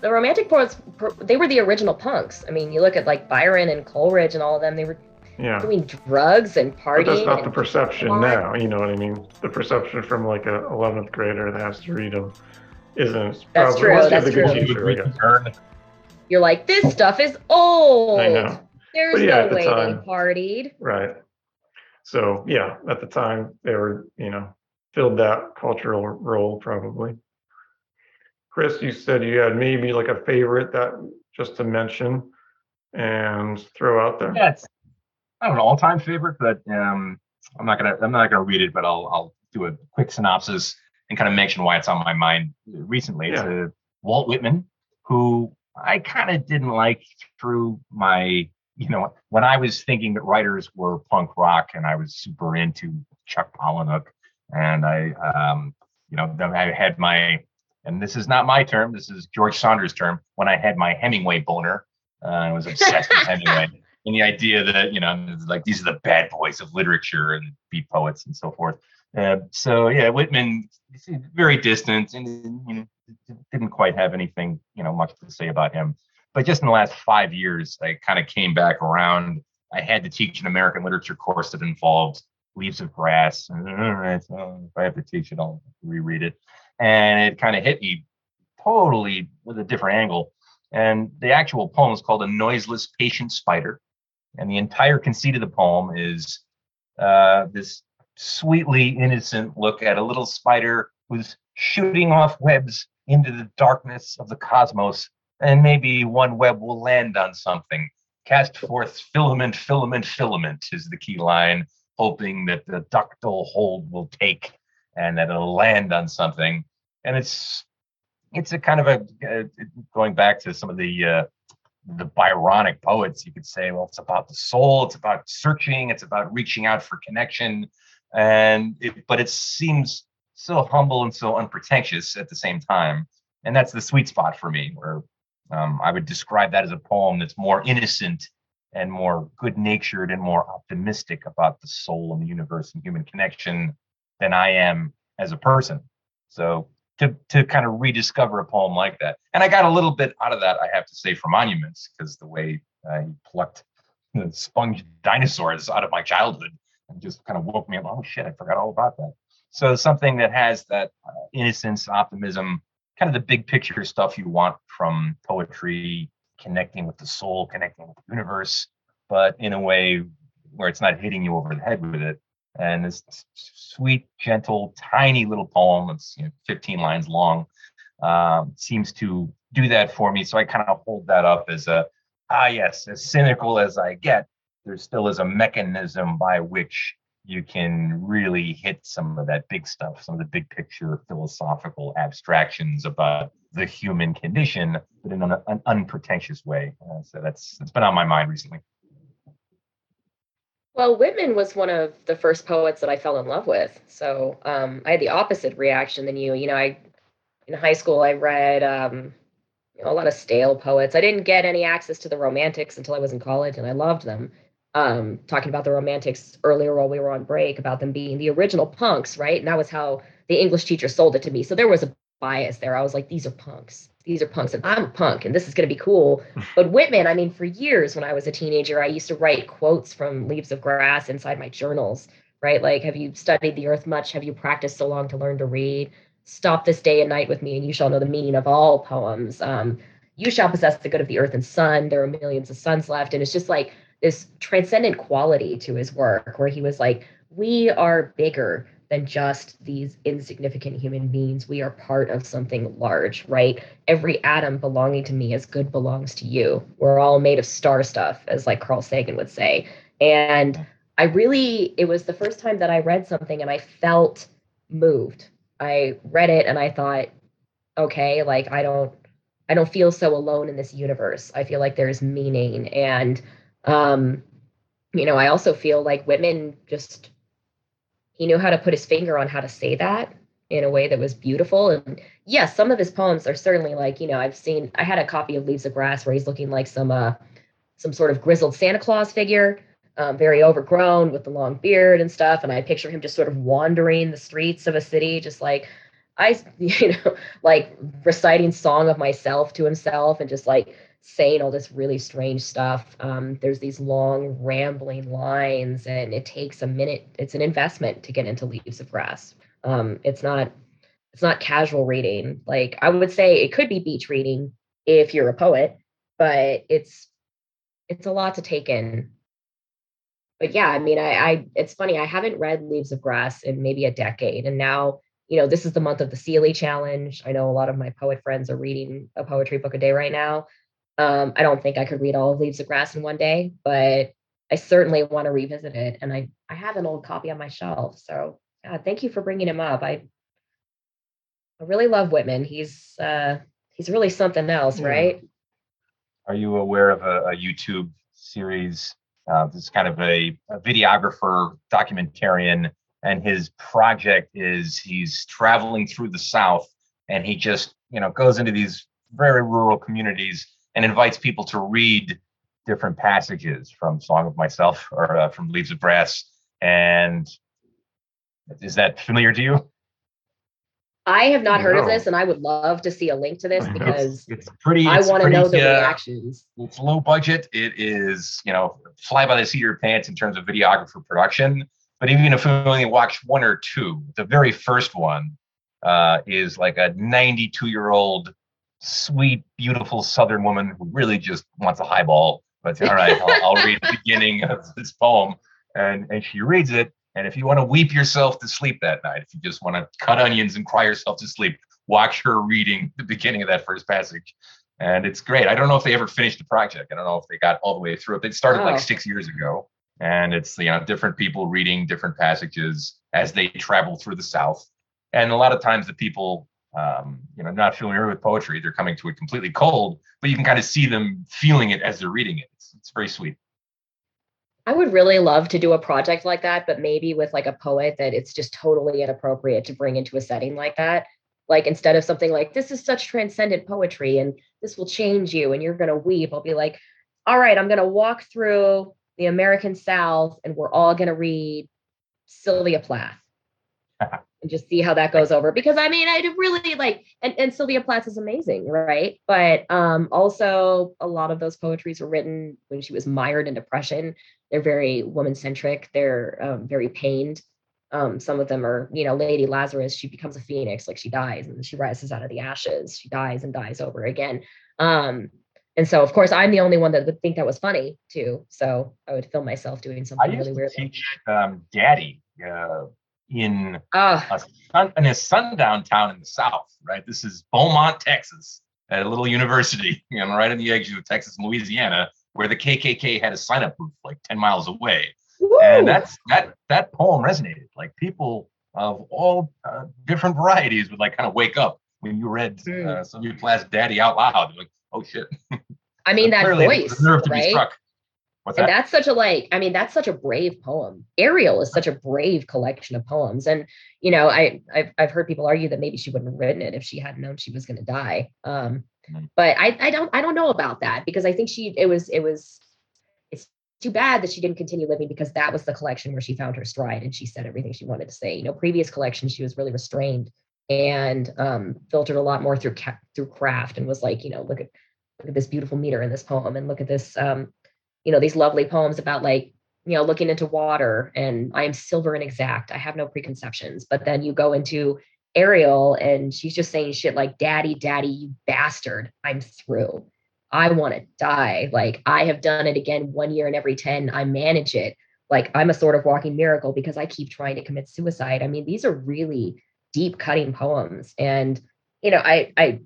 the romantic poets they were the original punks i mean you look at like byron and coleridge and all of them they were yeah. doing drugs and partying But that's not the perception now. You know what I mean? The perception from like a 11th grader that has to read them isn't. That's probably- true, unless you that's have a good true. teacher, I guess. Turn. you're like this stuff is old I know. there's yeah, no the way time- they partied Right. So yeah, at the time they were, you know, filled that cultural role probably. Chris, you said you had maybe like a favorite that just to mention and throw out there. Yeah, it's not know, all-time favorite, but um, I'm not gonna I'm not gonna read it, but I'll I'll do a quick synopsis and kind of mention why it's on my mind recently. It's Yeah. uh, Walt Whitman, who I kind of didn't like through my you know when I was thinking that writers were punk rock and I was super into Chuck Palahniuk and I um you know I had my and this is not my term this is George Saunders' term when I had my Hemingway boner uh, I was obsessed with Hemingway and the idea that you know like these are the bad boys of literature and beat poets and so forth. Uh, so yeah, Whitman very distant and you know didn't quite have anything you know much to say about him. But just in the last five years, I kind of came back around. I had to teach an American literature course that involved Leaves of Grass. All right, so if I have to teach it, I'll reread it. And it kind of hit me totally with a different angle. And the actual poem is called A Noiseless Patient Spider. And the entire conceit of the poem is uh, this sweetly innocent look at a little spider who's shooting off webs into the darkness of the cosmos. And maybe one web will land on something. Cast forth filament, filament, filament is the key line, hoping that the ductile hold will take and that it'll land on something. And it's it's a kind of a uh, going back to some of the uh, the Byronic poets, you could say, well, it's about the soul, it's about searching, it's about reaching out for connection, and it, but it seems so humble and so unpretentious at the same time, and that's the sweet spot for me, where um, I would describe that as a poem that's more innocent and more good-natured and more optimistic about the soul and the universe and human connection than I am as a person. So to to kind of rediscover a poem like that. And I got a little bit out of that, I have to say, for Monuments, because the way uh, he plucked the sponge dinosaurs out of my childhood and just kind of woke me up. Oh shit, I forgot all about that. So something that has that uh, innocence, optimism, kind of the big picture stuff you want from poetry, connecting with the soul, connecting with the universe, but in a way where it's not hitting you over the head with it and this sweet, gentle, tiny little poem that's you know, 15 lines long um, seems to do that for me. So I kind of hold that up as a ah yes, as cynical as I get, there still is a mechanism by which you can really hit some of that big stuff, some of the big picture philosophical abstractions about the human condition, but in an, an unpretentious way. Uh, so that's that's been on my mind recently. Well, Whitman was one of the first poets that I fell in love with. So um, I had the opposite reaction than you. You know, I in high school I read um, you know, a lot of stale poets. I didn't get any access to the romantics until I was in college, and I loved them. Um, talking about the romantics earlier while we were on break about them being the original punks, right? And that was how the English teacher sold it to me. So there was a bias there. I was like, these are punks. These are punks, and I'm a punk, and this is going to be cool. But Whitman, I mean, for years when I was a teenager, I used to write quotes from Leaves of Grass inside my journals, right? Like, have you studied the earth much? Have you practiced so long to learn to read? Stop this day and night with me, and you shall know the meaning of all poems. Um, you shall possess the good of the earth and sun. There are millions of suns left. And it's just like this transcendent quality to his work where he was like, we are bigger than just these insignificant human beings. We are part of something large, right? Every atom belonging to me as good belongs to you. We're all made of star stuff, as like Carl Sagan would say. And I really, it was the first time that I read something and I felt moved. I read it and I thought, okay, like I don't, I don't feel so alone in this universe. I feel like there's meaning. And, um, you know, I also feel like Whitman just he knew how to put his finger on how to say that in a way that was beautiful. And yes, some of his poems are certainly like, you know, I've seen I had a copy of Leaves of Grass where he's looking like some uh some sort of grizzled Santa Claus figure, um, very overgrown with the long beard and stuff. And I picture him just sort of wandering the streets of a city, just like I, you know, like reciting song of myself to himself and just like saying all this really strange stuff. Um, there's these long rambling lines, and it takes a minute. It's an investment to get into Leaves of Grass. Um, it's not it's not casual reading. Like I would say, it could be beach reading if you're a poet, but it's it's a lot to take in. But yeah, I mean, I, I it's funny. I haven't read Leaves of Grass in maybe a decade, and now you know this is the month of the Sealey Challenge. I know a lot of my poet friends are reading a poetry book a day right now. Um, I don't think I could read all of Leaves of Grass in one day, but I certainly want to revisit it. And I I have an old copy on my shelf, so yeah, thank you for bringing him up. I I really love Whitman. He's uh, he's really something else, Yeah. right? Are you aware of a, a YouTube series? Uh, this is kind of a, a videographer, documentarian, and his project is he's traveling through the South, and he just you know goes into these very rural communities and invites people to read different passages from Song of Myself or uh, from Leaves of Grass. And is that familiar to you? I have not heard of this, and I would love to see a link to this because It's pretty. I want to know the uh, reactions. it's low budget. It is, you know, fly by the seat of your pants in terms of videographer production. But even if we only watch one or two, the very first one uh, is like a 92 year old, sweet, beautiful Southern woman who really just wants a highball. But all right, I'll, I'll read the beginning of this poem, and and she reads it. And if you want to weep yourself to sleep that night, if you just want to cut onions and cry yourself to sleep, watch her reading the beginning of that first passage and it's great. I don't know if they ever finished the project. I don't know if they got all the way through it. They started Oh. like six years ago, and it's you know different people reading different passages as they travel through the South. And a lot of times the people, um, you know, not familiar with poetry, they're coming to it completely cold, but you can kind of see them feeling it as they're reading it. It's, it's very sweet. I would really love to do a project like that, but maybe with like a poet that it's just totally inappropriate to bring into a setting like that. Like instead of something like this is such transcendent poetry and this will change you and you're gonna weep, I'll be like, all right, I'm gonna walk through the American South and we're all gonna read Sylvia Plath and just see how that goes over. Because I mean, I really like and, and Sylvia Plath is amazing, right? But um also a lot of those poetries were written when she was mired in depression. They're very woman centric they're um, very pained. Um, some of them are you know lady lazarus she becomes a phoenix like she dies and she rises out of the ashes. She dies and dies over again. Um, and so of course i'm the only one that would think that was funny too. So i would film myself doing I something used really to weird. teach um, Daddy uh, in oh a sun, in a sundown town in the south, right? This is Beaumont, Texas, at a little university, you know, right on the edge of Texas and Louisiana, where the KKK had a sign-up booth like 10 miles away. And that's that that poem resonated. Like people of all uh, different varieties would like kind of wake up when you read Hmm. uh, Sylvia Plath's Daddy out loud. Like, oh shit. i mean that voice the nerve to be right struck. What's and that? that's such a like i mean that's such a brave poem ariel is such a brave collection of poems and you know i i've, I've heard people argue that maybe she wouldn't have written it if she hadn't known she was going to die um Mhm. but i i don't i don't know about that because i think she it was it was it's too bad that she didn't continue living because that was the collection where she found her stride and she said everything she wanted to say you know previous collections she was really restrained and um filtered a lot more through ca- through craft and was like you know look at look at this beautiful meter in this poem and look at this um you know these lovely poems about like you know looking into water and i am silver and exact i have no preconceptions. But then you go into ariel and she's just saying shit like daddy daddy you bastard i'm through. I want to die. Like i have done it again one year in every 10 i manage it. Like i'm a sort of walking miracle because i keep trying to commit suicide. I mean these are really deep cutting poems. And you know i i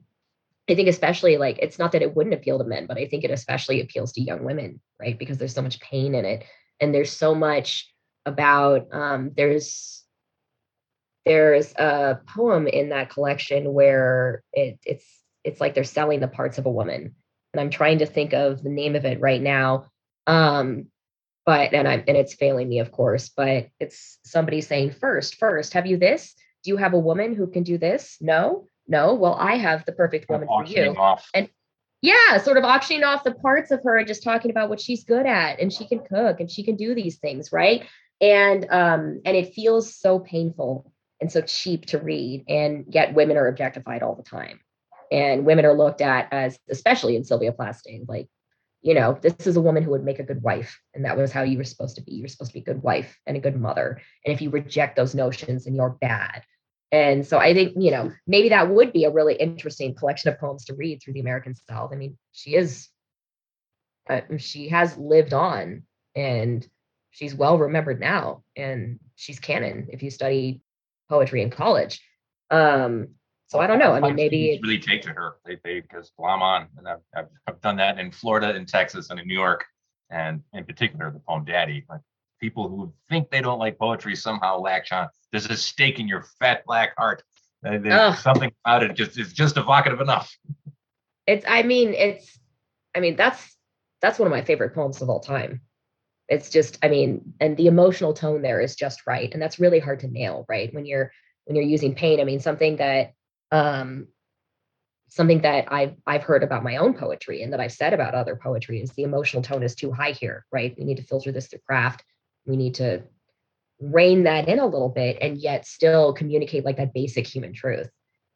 I think especially like it's not that it wouldn't appeal to men, but I think it especially appeals to young women, right? Because there's so much pain in it, and there's so much about um, there's there's a poem in that collection where it, it's it's like they're selling the parts of a woman, and I'm trying to think of the name of it right now, um, but and I'm and it's failing me, of course, but it's somebody saying first, first, have you this? do you have a woman who can do this? No, no. Well, I have the perfect woman for you. Off. And yeah, sort of auctioning off the parts of her and just talking about what she's good at and she can cook and she can do these things, right? And um, and it feels so painful and so cheap to read, and yet women are objectified all the time. And women are looked at as, especially in Sylvia Plath's day, like you know, this is a woman who would make a good wife. And that was how you were supposed to be. You're supposed to be a good wife and a good mother. And if you reject those notions, and you're bad. And so I think, you know, maybe that would be a really interesting collection of poems to read through the American South. I mean, she is, uh, she has lived on and she's well remembered now. And she's canon if you study poetry in college. Um, so I don't know. I mean, maybe really take to her. They they because well, I'm on, and I've, I've I've done that in Florida, in Texas, and in New York, and in particular the poem "Daddy." Like people who think they don't like poetry somehow latch on. There's a stake in your fat black heart. There's something about it just is just evocative enough. It's. I mean, it's. I mean, that's that's one of my favorite poems of all time. It's just. I mean, and the emotional tone there is just right, and that's really hard to nail, right? When you're when you're using pain. I mean, something that um, something that I've I've heard about my own poetry and that I've said about other poetry is the emotional tone is too high here, right? We need to filter this through craft. We need to rein that in a little bit and yet still communicate like that basic human truth.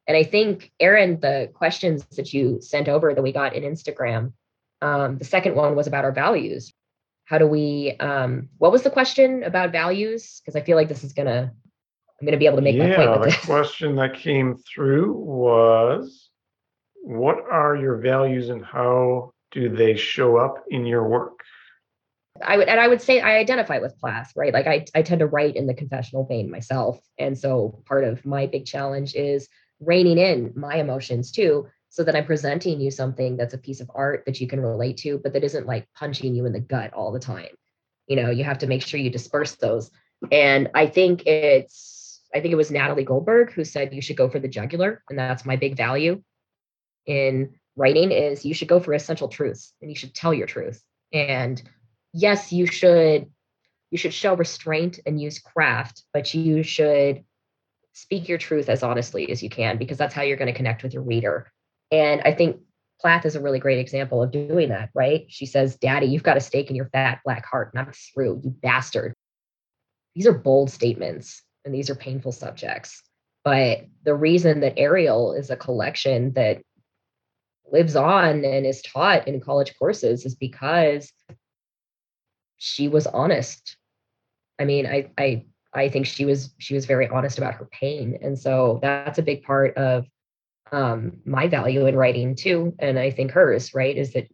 And I think Aaron, the questions that you sent over that we got in Instagram, um, the second one was about our values. How do we? Um, what was the question about values? Because I feel like this is gonna I'm going to be able to make yeah, my point. the question that came through was, what are your values and how do they show up in your work? I would, and I would say I identify with Plath, right? Like I, I tend to write in the confessional vein myself, and so part of my big challenge is reining in my emotions too, so that I'm presenting you something that's a piece of art that you can relate to, but that isn't like punching you in the gut all the time. You know, you have to make sure you disperse those, and I think it's I think it was Natalie Goldberg who said you should go for the jugular, and that's my big value in writing is you should go for essential truths and you should tell your truth. And yes, you should you should show restraint and use craft, but you should speak your truth as honestly as you can because that's how you're going to connect with your reader. And I think Plath is a really great example of doing that, right? She says, Daddy, you've got a stake in your fat black heart, not through, you bastard. These are bold statements and these are painful subjects. But the reason that Ariel is a collection that lives on and is taught in college courses is because she was honest. I mean, I I I think she was she was very honest about her pain, and so that's a big part of um, my value in writing too. And I think hers, right, is that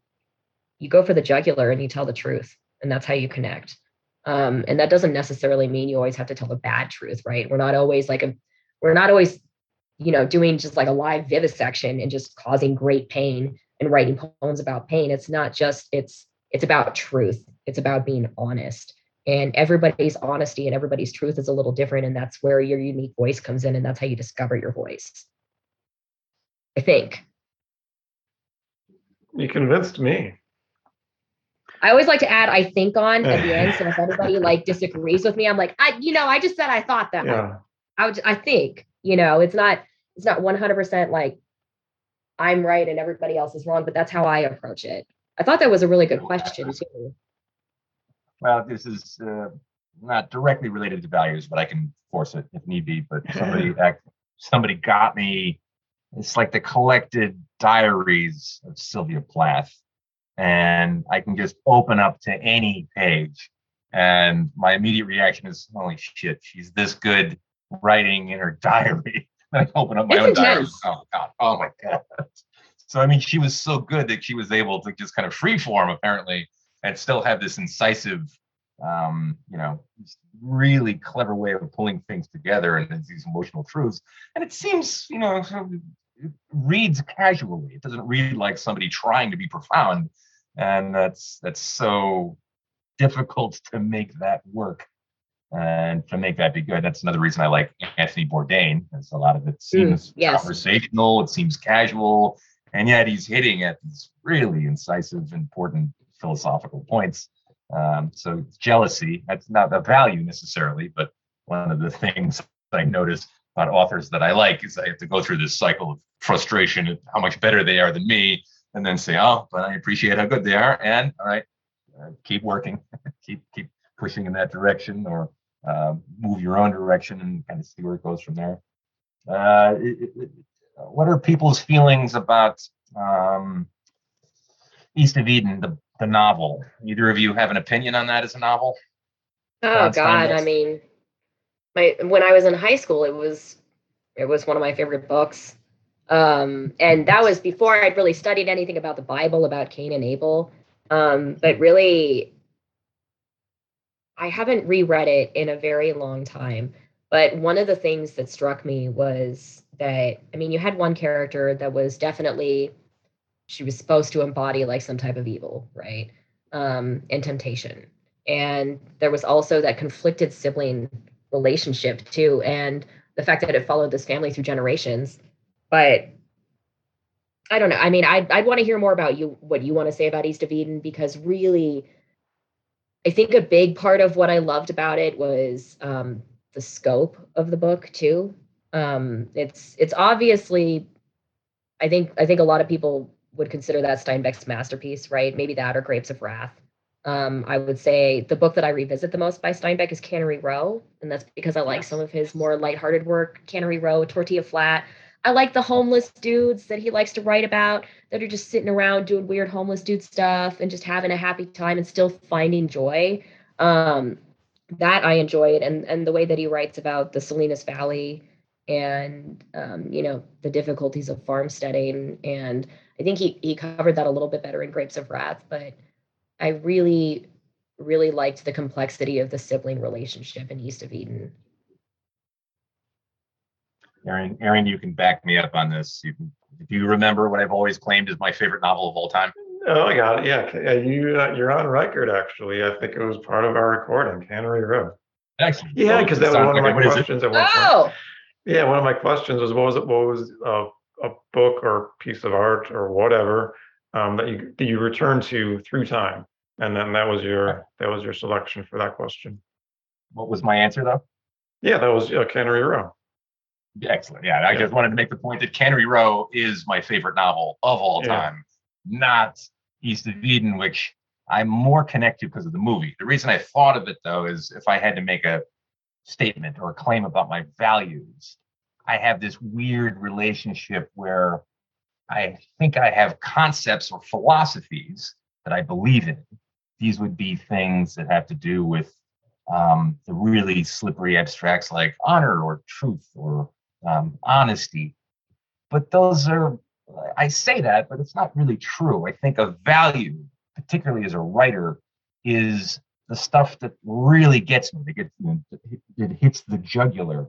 you go for the jugular and you tell the truth, and that's how you connect. Um, and that doesn't necessarily mean you always have to tell the bad truth, right? We're not always like a, we're not always, you know, doing just like a live vivisection and just causing great pain and writing poems about pain. It's not just, it's, it's about truth. It's about being honest. And everybody's honesty and everybody's truth is a little different. And that's where your unique voice comes in. And that's how you discover your voice. I think. You convinced me. I always like to add I think on at the end. So if anybody like disagrees with me, I'm like, I, you know, I just said I thought that. Yeah. I would I think, you know, it's not it's not 100% like I'm right and everybody else is wrong, but that's how I approach it. I thought that was a really good question too. Well, this is uh, not directly related to values, but I can force it if need be. But somebody somebody got me. It's like the collected diaries of Sylvia Plath and I can just open up to any page. And my immediate reaction is, holy shit, she's this good writing in her diary. I open up my it's own diary. Oh god, oh my god. So I mean, she was so good that she was able to just kind of freeform apparently, and still have this incisive, um, you know, really clever way of pulling things together and these emotional truths. And it seems, you know, it reads casually. It doesn't read like somebody trying to be profound and that's that's so difficult to make that work and to make that be good. That's another reason I like Anthony Bourdain, because a lot of it mm, seems mm, yes. conversational, it seems casual, and yet he's hitting at these really incisive, important philosophical points. Um, so jealousy, that's not a value necessarily, but one of the things I notice about authors that I like is I have to go through this cycle of frustration at how much better they are than me, and then say, oh, but I appreciate how good they are, and all right, uh, keep working, keep keep pushing in that direction, or uh, move your own direction and kind of see where it goes from there. Uh, it, it, what are people's feelings about um, East of Eden, the, the novel? Either of you have an opinion on that as a novel? Oh God, I mean, my when I was in high school, it was it was one of my favorite books, um, and that was before I'd really studied anything about the Bible, about Cain and Abel. Um, but really, I haven't reread it in a very long time. But one of the things that struck me was that I mean, you had one character that was definitely she was supposed to embody like some type of evil, right? Um, and temptation. And there was also that conflicted sibling relationship too, and the fact that it followed this family through generations. But I don't know. I mean, I'd, I'd want to hear more about you, what you want to say about East of Eden, because really, I think a big part of what I loved about it was um, the scope of the book too. Um, it's it's obviously, I think I think a lot of people would consider that Steinbeck's masterpiece, right? Maybe that or Grapes of Wrath. Um, I would say the book that I revisit the most by Steinbeck is Cannery Row, and that's because I like yes. some of his more lighthearted work. Cannery Row, Tortilla Flat. I like the homeless dudes that he likes to write about that are just sitting around doing weird homeless dude stuff and just having a happy time and still finding joy. Um, that I enjoyed, and and the way that he writes about the Salinas Valley and um, you know the difficulties of farmsteading, and I think he he covered that a little bit better in Grapes of Wrath, but I really, really liked the complexity of the sibling relationship in East of Eden. Aaron, Aaron, you can back me up on this. You, can, do you remember what I've always claimed is my favorite novel of all time? Oh, I got it. Yeah, you uh, you're on record. Actually, I think it was part of our recording, Cannery Row. Excellent. Yeah, because that was one of my questions at one oh! point. Yeah, one of my questions was what was it? What was uh, a book or piece of art or whatever um, that you that you return to through time, and then that was your that was your selection for that question. What was my answer though? Yeah, that was uh, Cannery Row. Excellent. Yeah, I yeah. just wanted to make the point that Cannery Row is my favorite novel of all yeah. time, not East of Eden, which I'm more connected because of the movie. The reason I thought of it though is if I had to make a statement or a claim about my values, I have this weird relationship where I think I have concepts or philosophies that I believe in. These would be things that have to do with um, the really slippery abstracts like honor or truth or um, honesty. But those are, I say that, but it's not really true. I think a value, particularly as a writer, is the stuff that really gets me. That gets, it hits the jugular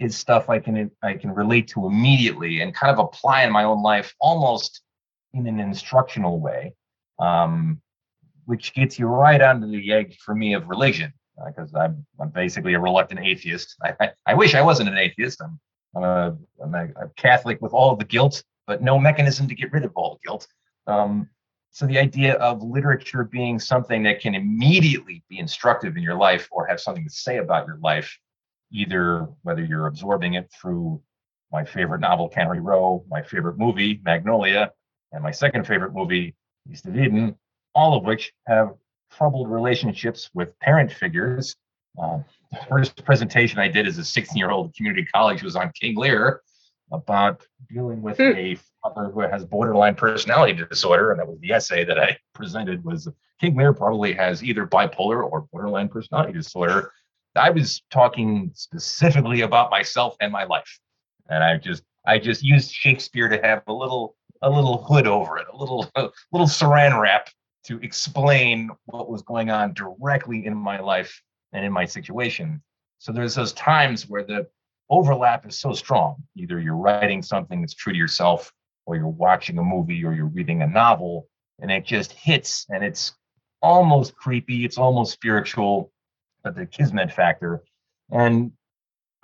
is stuff I can I can relate to immediately and kind of apply in my own life almost in an instructional way, um, which gets you right onto the edge for me of religion because uh, I'm I'm basically a reluctant atheist. I, I, I wish I wasn't an atheist. I'm I'm a, I'm a, a Catholic with all the guilt, but no mechanism to get rid of all the guilt. Um, so the idea of literature being something that can immediately be instructive in your life or have something to say about your life either whether you're absorbing it through my favorite novel, Cannery Row, my favorite movie, Magnolia, and my second favorite movie, East of Eden, all of which have troubled relationships with parent figures. Uh, the first presentation I did as a 16 year old community college was on King Lear about dealing with mm. a father who has borderline personality disorder. And that was the essay that I presented was King Lear probably has either bipolar or borderline personality disorder. I was talking specifically about myself and my life. And I just I just used Shakespeare to have a little a little hood over it, a little a little saran wrap to explain what was going on directly in my life and in my situation. So there's those times where the overlap is so strong. Either you're writing something that's true to yourself, or you're watching a movie, or you're reading a novel, and it just hits and it's almost creepy, it's almost spiritual, the kismet factor. And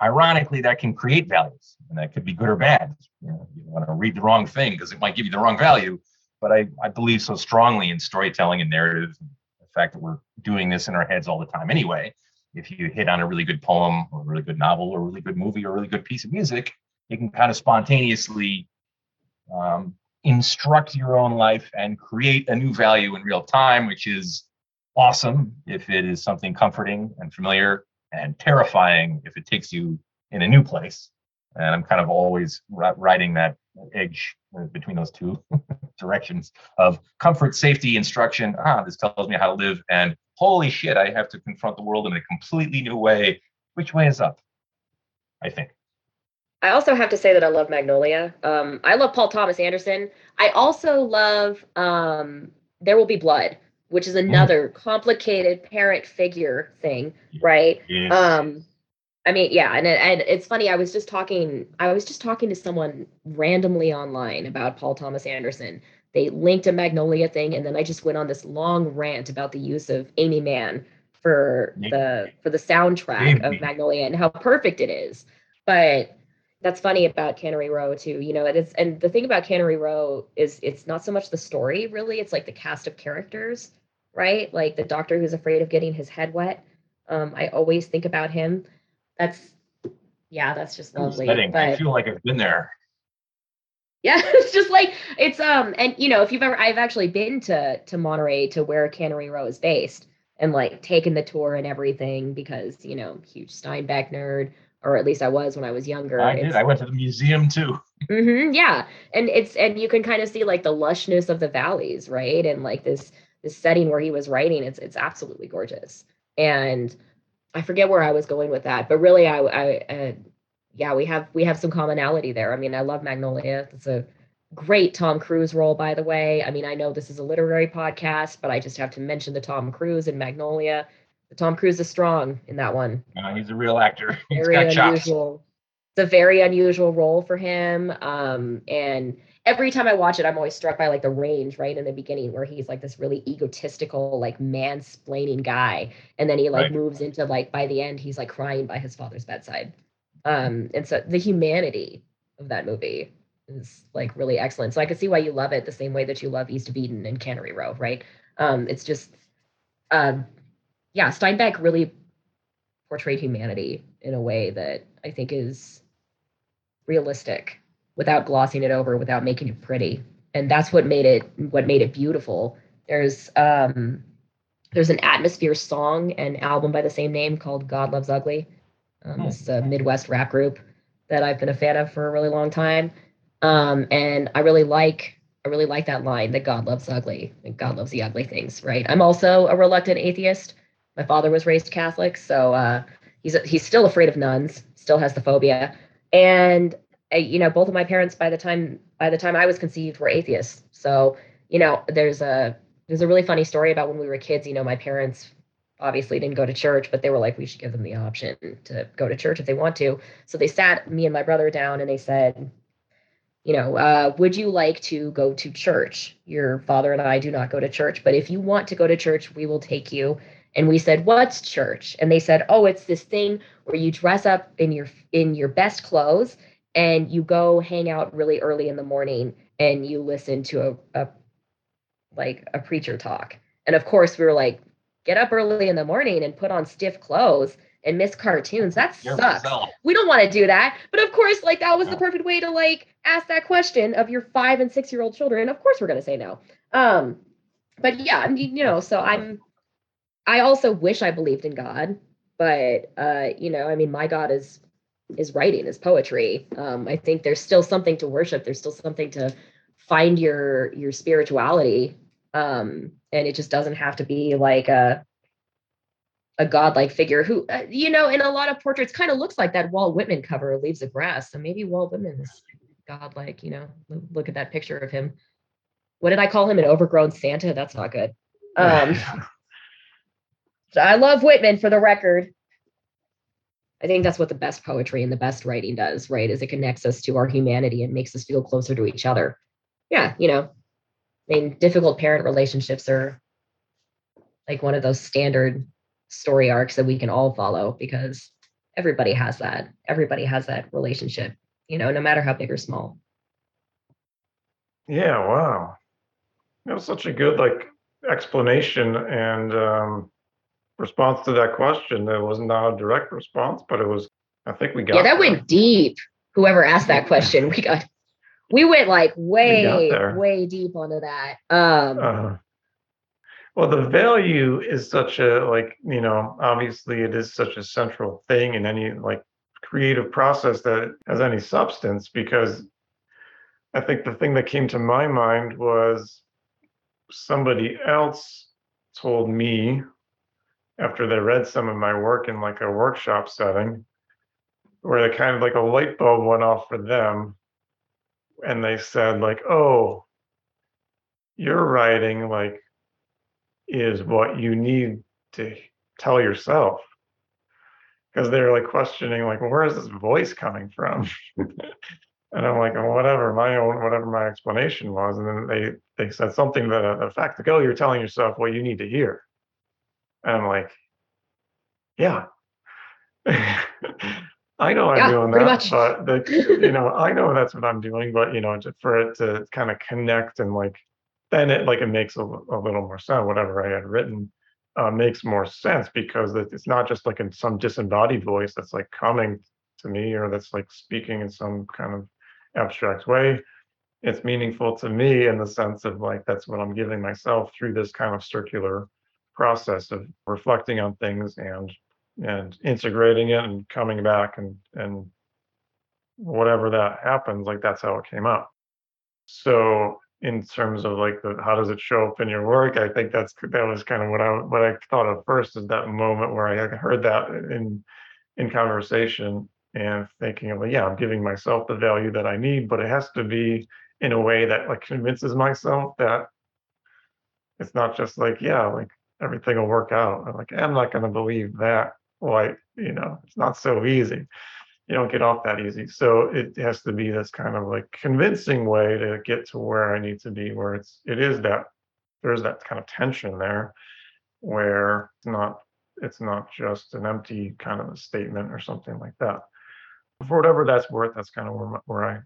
ironically, that can create values, and that could be good or bad. You, know, you want to read the wrong thing because it might give you the wrong value. But I, I believe so strongly in storytelling and narrative, the fact that we're doing this in our heads all the time anyway, if you hit on a really good poem or a really good novel or a really good movie or a really good piece of music, you can kind of spontaneously um, instruct your own life and create a new value in real time, which is awesome if it is something comforting and familiar and terrifying if it takes you in a new place. And I'm kind of always riding that edge between those two directions of comfort, safety, instruction. Ah, this tells me how to live. And holy shit, I have to confront the world in a completely new way. Which way is up? I think. I also have to say that I love Magnolia. Um, I love Paul Thomas Anderson. I also love um, There Will Be Blood, which is mm. another mm. complicated parent figure thing, right? Yes. Um, I mean, yeah, and and it's funny. I was just talking. I was just talking to someone randomly online about Paul Thomas Anderson. They linked a Magnolia thing, and then I just went on this long rant about the use of Aimee Mann for the for the soundtrack of Magnolia and how perfect it is. But that's funny about Cannery Row too. You know, it is, and the thing about Cannery Row is it's not so much the story really; it's like the cast of characters, right? Like the doctor who's afraid of getting his head wet. Um, I always think about him. That's yeah, that's just lovely. But, I feel like I've been there. Yeah, it's just like it's um, and you know, if you've ever, I've actually been to to Monterey to where Cannery Row is based, and like taken the tour and everything because you know, huge Steinbeck nerd or at least I was when I was younger. I did. I went to the museum too. Mm-hmm, yeah, and it's and you can kind of see like the lushness of the valleys, right? And like this this setting where he was writing, it's it's absolutely gorgeous. And I forget where I was going with that, but really, I, I uh, yeah, we have we have some commonality there. I mean, I love Magnolia. It's a great Tom Cruise role, by the way. I mean, I know this is a literary podcast, but I just have to mention the Tom Cruise in Magnolia The Tom Cruise is strong in that one. Uh, he's a real actor. He's very unusual. Chops. It's a very unusual role for him. Um, and every time I watch it, I'm always struck by like the range right in the beginning where he's like this really egotistical, like mansplaining guy. And then he like right. moves into like by the end, he's like crying by his father's bedside. Um, and so the humanity of that movie is like really excellent. So I can see why you love it the same way that you love East of Eden and Cannery Row, right? Um, it's just um, yeah, Steinbeck really portrayed humanity in a way that I think is realistic without glossing it over, without making it pretty. And that's what made it what made it beautiful. There's um there's an atmosphere song and album by the same name called God Loves Ugly. Um, It's a Midwest rap group that I've been a fan of for a really long time. Um, and I really like I really like that line that God loves ugly and God loves the ugly things, right? I'm also a reluctant atheist. My father was raised Catholic, so uh, he's he's still afraid of nuns, still has the phobia, and uh, you know both of my parents by the time by the time I was conceived were atheists. So you know there's a there's a really funny story about when we were kids. You know my parents obviously didn't go to church, but they were like we should give them the option to go to church if they want to. So they sat me and my brother down and they said, you know, uh, would you like to go to church? Your father and I do not go to church, but if you want to go to church, we will take you and we said what's church and they said oh it's this thing where you dress up in your in your best clothes and you go hang out really early in the morning and you listen to a, a like a preacher talk. And of course we were like get up early in the morning and put on stiff clothes and miss cartoons. That sucks. we don't want to do that. But of course like that was the perfect way to like ask that question of your five and six year old children. And of course we're going to say no. Um but yeah I mean, you know so i'm I also wish I believed in God, but uh, you know, I mean, my God is is writing, is poetry. Um, I think there's still something to worship. There's still something to find your your spirituality, um, and it just doesn't have to be like a a godlike figure who, uh, you know, in a lot of portraits, kind of looks like that Walt Whitman cover, Leaves of Grass. So maybe Walt Whitman is godlike. You know, look at that picture of him. What did I call him? An overgrown Santa? That's not good. Um, I love Whitman for the record. I think that's what the best poetry and the best writing does, right? Is it connects us to our humanity and makes us feel closer to each other. Yeah, you know, I mean, difficult parent relationships are like one of those standard story arcs that we can all follow because everybody has that. Everybody has that relationship, you know, no matter how big or small. Yeah, wow. That was such a good like explanation and um response to that question. It was not a direct response, but it was. I think we got. Yeah, that there. went deep. Whoever asked that question, we got. We went like way, there. way deep onto that. Um, Uh, well, the value is such a like you know obviously it is such a central thing in any like creative process that has any substance because I think the thing that came to my mind was somebody else told me after they read some of my work in like a workshop setting where they kind of like a light bulb went off for them and they said like oh your writing like is what you need to tell yourself. Because they're like questioning like where is this voice coming from? And i'm like oh, whatever my own whatever my explanation was. And then they they said something that the fact that oh you're telling yourself what you need to hear and i'm like yeah. I know i'm Yeah, doing that much. but the, you know i know that's what i'm doing but you know to, for it to kind of connect and like then it like it makes a, a little more sense whatever i had written uh, makes more sense because it's not just like in some disembodied voice that's like coming to me or that's like speaking in some kind of abstract way. It's meaningful to me in the sense of like that's what i'm giving myself through this kind of circular process of reflecting on things and and integrating it and coming back and and whatever that happens like that's how it came up. So in terms of like the how does it show up in your work? I think that's that was kind of what i what i thought of first is that moment where i heard that in in conversation and thinking of like yeah i'm giving myself the value that i need but it has to be in a way that like convinces myself that it's not just like yeah like everything will work out i'm like i'm not going to believe that like you know it's not so easy you don't get off that easy so it has to be this kind of like convincing way to get to where i need to be where it's it is that there's that kind of tension there where it's not it's not just an empty kind of a statement or something like that for whatever that's worth that's kind of where, my- where i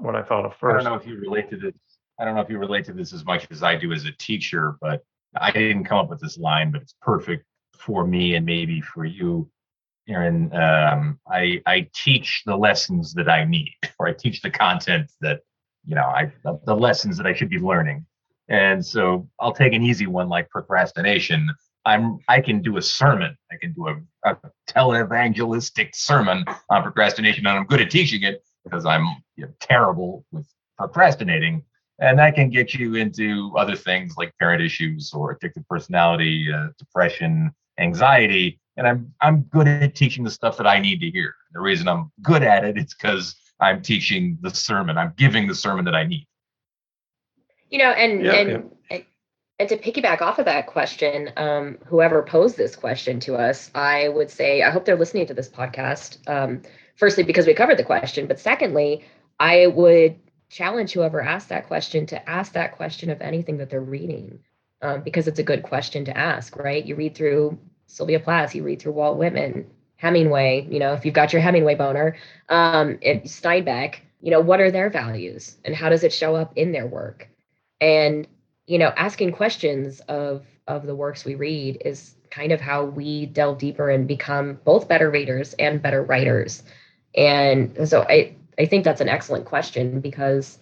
what i thought of first. I don't know if you relate to this. I don't know if you relate to this as much as I do as a teacher, but I didn't come up with this line, but it's perfect for me and maybe for you, Aaron. Um, I I teach the lessons that I need, or I teach the content that you know I the, the lessons that I should be learning. And so I'll take an easy one like procrastination. I'm I can do a sermon. I can do a, a televangelistic sermon on procrastination, and I'm good at teaching it because I'm you know, terrible with procrastinating. And that can get you into other things like parent issues or addictive personality, uh, depression, anxiety. And I'm I'm good at teaching the stuff that I need to hear. The reason I'm good at it is because I'm teaching the sermon. I'm giving the sermon that I need. you know, and Yeah, and yeah. and- and to piggyback off of that question, um, whoever posed this question to us, I would say I hope they're listening to this podcast. Um, firstly, because we covered the question, but secondly, I would challenge whoever asked that question to ask that question of anything that they're reading, um, because it's a good question to ask, right? You read through Sylvia Plath, you read through Walt Whitman, Hemingway. You know, if you've got your Hemingway boner, um, Steinbeck. You know, what are their values and how does it show up in their work? and you know asking questions of of the works we read is kind of how we delve deeper and become both better readers and better writers and so i i think that's an excellent question because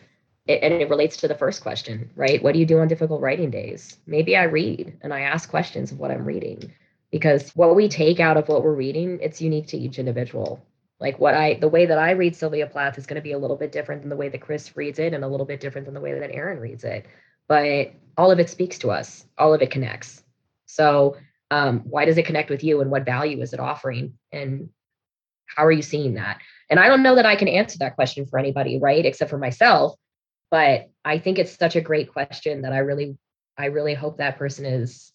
it, and it relates to the first question right? What do you do on difficult writing days? Maybe i read and i ask questions of what i'm reading because what we take out of what we're reading it's unique to each individual. Like what i the way that i read sylvia plath is going to be a little bit different than the way that chris reads it and a little bit different than the way that aaron reads it. But all of it speaks to us. All of it connects. So um, why does it connect with you and what value is it offering? And how are you seeing that and i don't know that i can answer that question for anybody right except for myself but i think it's such a great question that i really i really hope that person is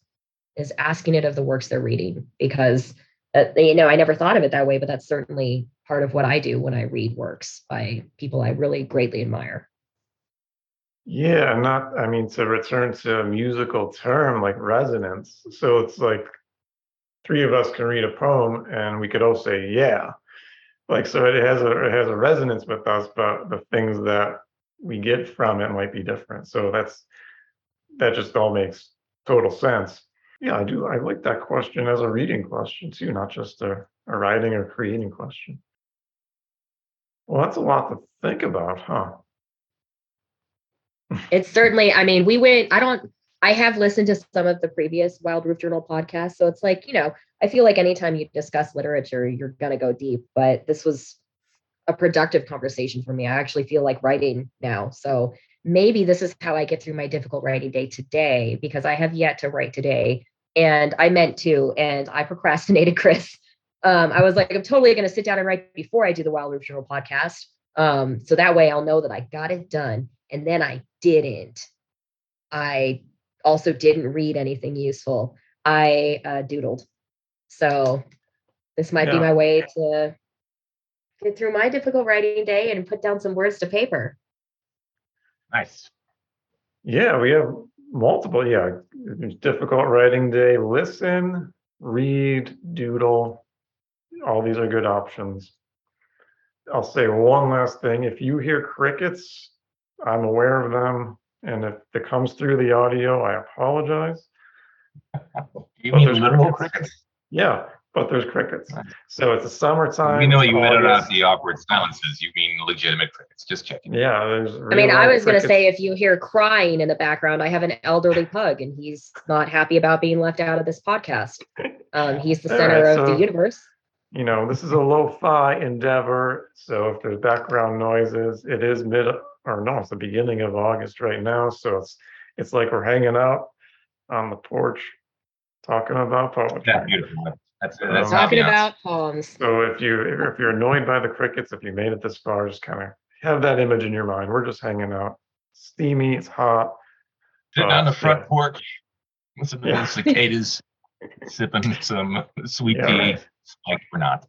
is asking it of the works they're reading because uh, you know i never thought of it that way but that's certainly part of what i do when i read works by people i really greatly admire Yeah, not, I mean, to return to a musical term like resonance. So it's like three of us can read a poem and we could all say, yeah. Like, so it has a, it has a resonance with us, but the things that we get from it might be different. So that's, that just all makes total sense. Yeah, I do. I like that question as a reading question too, not just a, a writing or creating question. Well, that's a lot to think about, huh? It's certainly, I mean, we went, I don't, I have listened to some of the previous Wild Roof Journal podcasts. So it's like, you know, I feel like anytime you discuss literature, you're going to go deep. But this was a productive conversation for me. I actually feel like writing now. So maybe this is how I get through my difficult writing day today because I have yet to write today. And I meant to, and I procrastinated, Chris. Um, I was like, I'm totally going to sit down and write before I do the Wild Roof Journal podcast. Um, so that way I'll know that I got it done. And then I didn't. I also didn't read anything useful. I uh, doodled. So this might be my way to get through my difficult writing day and put down some words to paper. Nice. Yeah, we have multiple. Yeah, difficult writing day. Listen, read, doodle. All these are good options. I'll say one last thing. If you hear crickets, I'm aware of them. And if it comes through the audio, I apologize. You But mean literal crickets. crickets? Yeah, but there's crickets. So it's the summertime. We know you edited out August. the awkward silences. You mean legitimate crickets. Just checking. Yeah, there's. I mean, I was going to say if you hear crying in the background, I have an elderly pug and he's not happy about being left out of this podcast. Um, he's the center right, of the universe. you know, this is a lo-fi endeavor. So if there's background noises, it is mid or no, it's the beginning of August right now. So it's it's like we're hanging out on the porch talking about poetry. Yeah, beautiful. That's that's Talking about poems. So if you if you're annoyed by the crickets, if you made it this far, just kind of have that image in your mind. We're just hanging out. Steamy, it's hot. sitting Oh, on the uh, front yeah. porch, listening to Yeah. the cicadas, sipping some sweet Yeah, tea. right. Like we're not.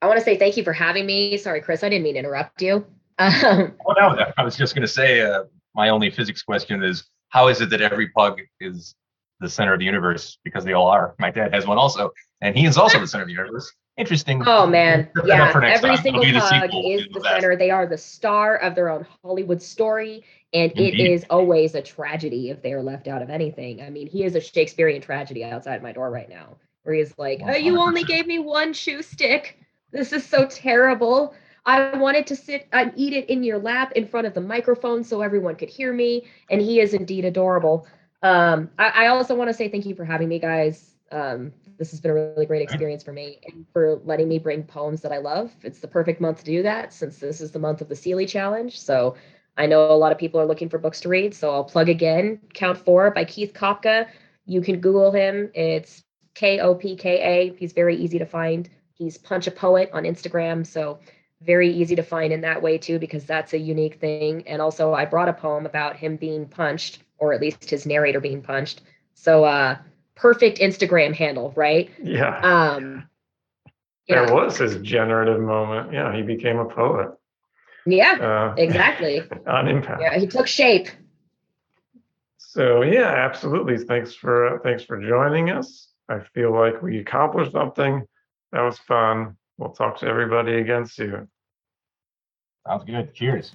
I want to say thank you for having me. Sorry, Chris, I didn't mean to interrupt you. Um, Oh no, I was just going to say uh, my only physics question is how is it that every pug is the center of the universe because they all are. My dad has one also, and he is also the center of the universe. Interesting. Oh man, Set that up yeah. Every time. Single the pug sequel is to the center. They are the star of their own Hollywood story, and it Indeed. is always a tragedy if they are left out of anything. I mean, he is a Shakespearean tragedy outside my door right now, where he's like, oh, "You only gave me one shoe stick. This is so terrible. I wanted to sit and eat it in your lap in front of the microphone so everyone could hear me." And he is indeed adorable. Um, I, I also want to say thank you for having me, guys. Um, this has been a really great experience for me and for letting me bring poems that I love. It's the perfect month to do that since this is the month of the Sealey Challenge. So I know a lot of people are looking for books to read. So I'll plug again Count Four by Keith Kopka. You can Google him. It's K O P K A. He's very easy to find. He's Punch a Poet on Instagram. So very easy to find in that way too, because that's a unique thing. And also, I brought a poem about him being punched, or at least his narrator being punched. So, uh, perfect Instagram handle, right? Yeah. Um, yeah, was his generative moment. Yeah, he became a poet. yeah, Uh, exactly. on impact. Yeah, he took shape. So yeah, absolutely. Thanks for uh, thanks for joining us. I feel like we accomplished something. That was fun. We'll talk to everybody again soon. Sounds good. Cheers.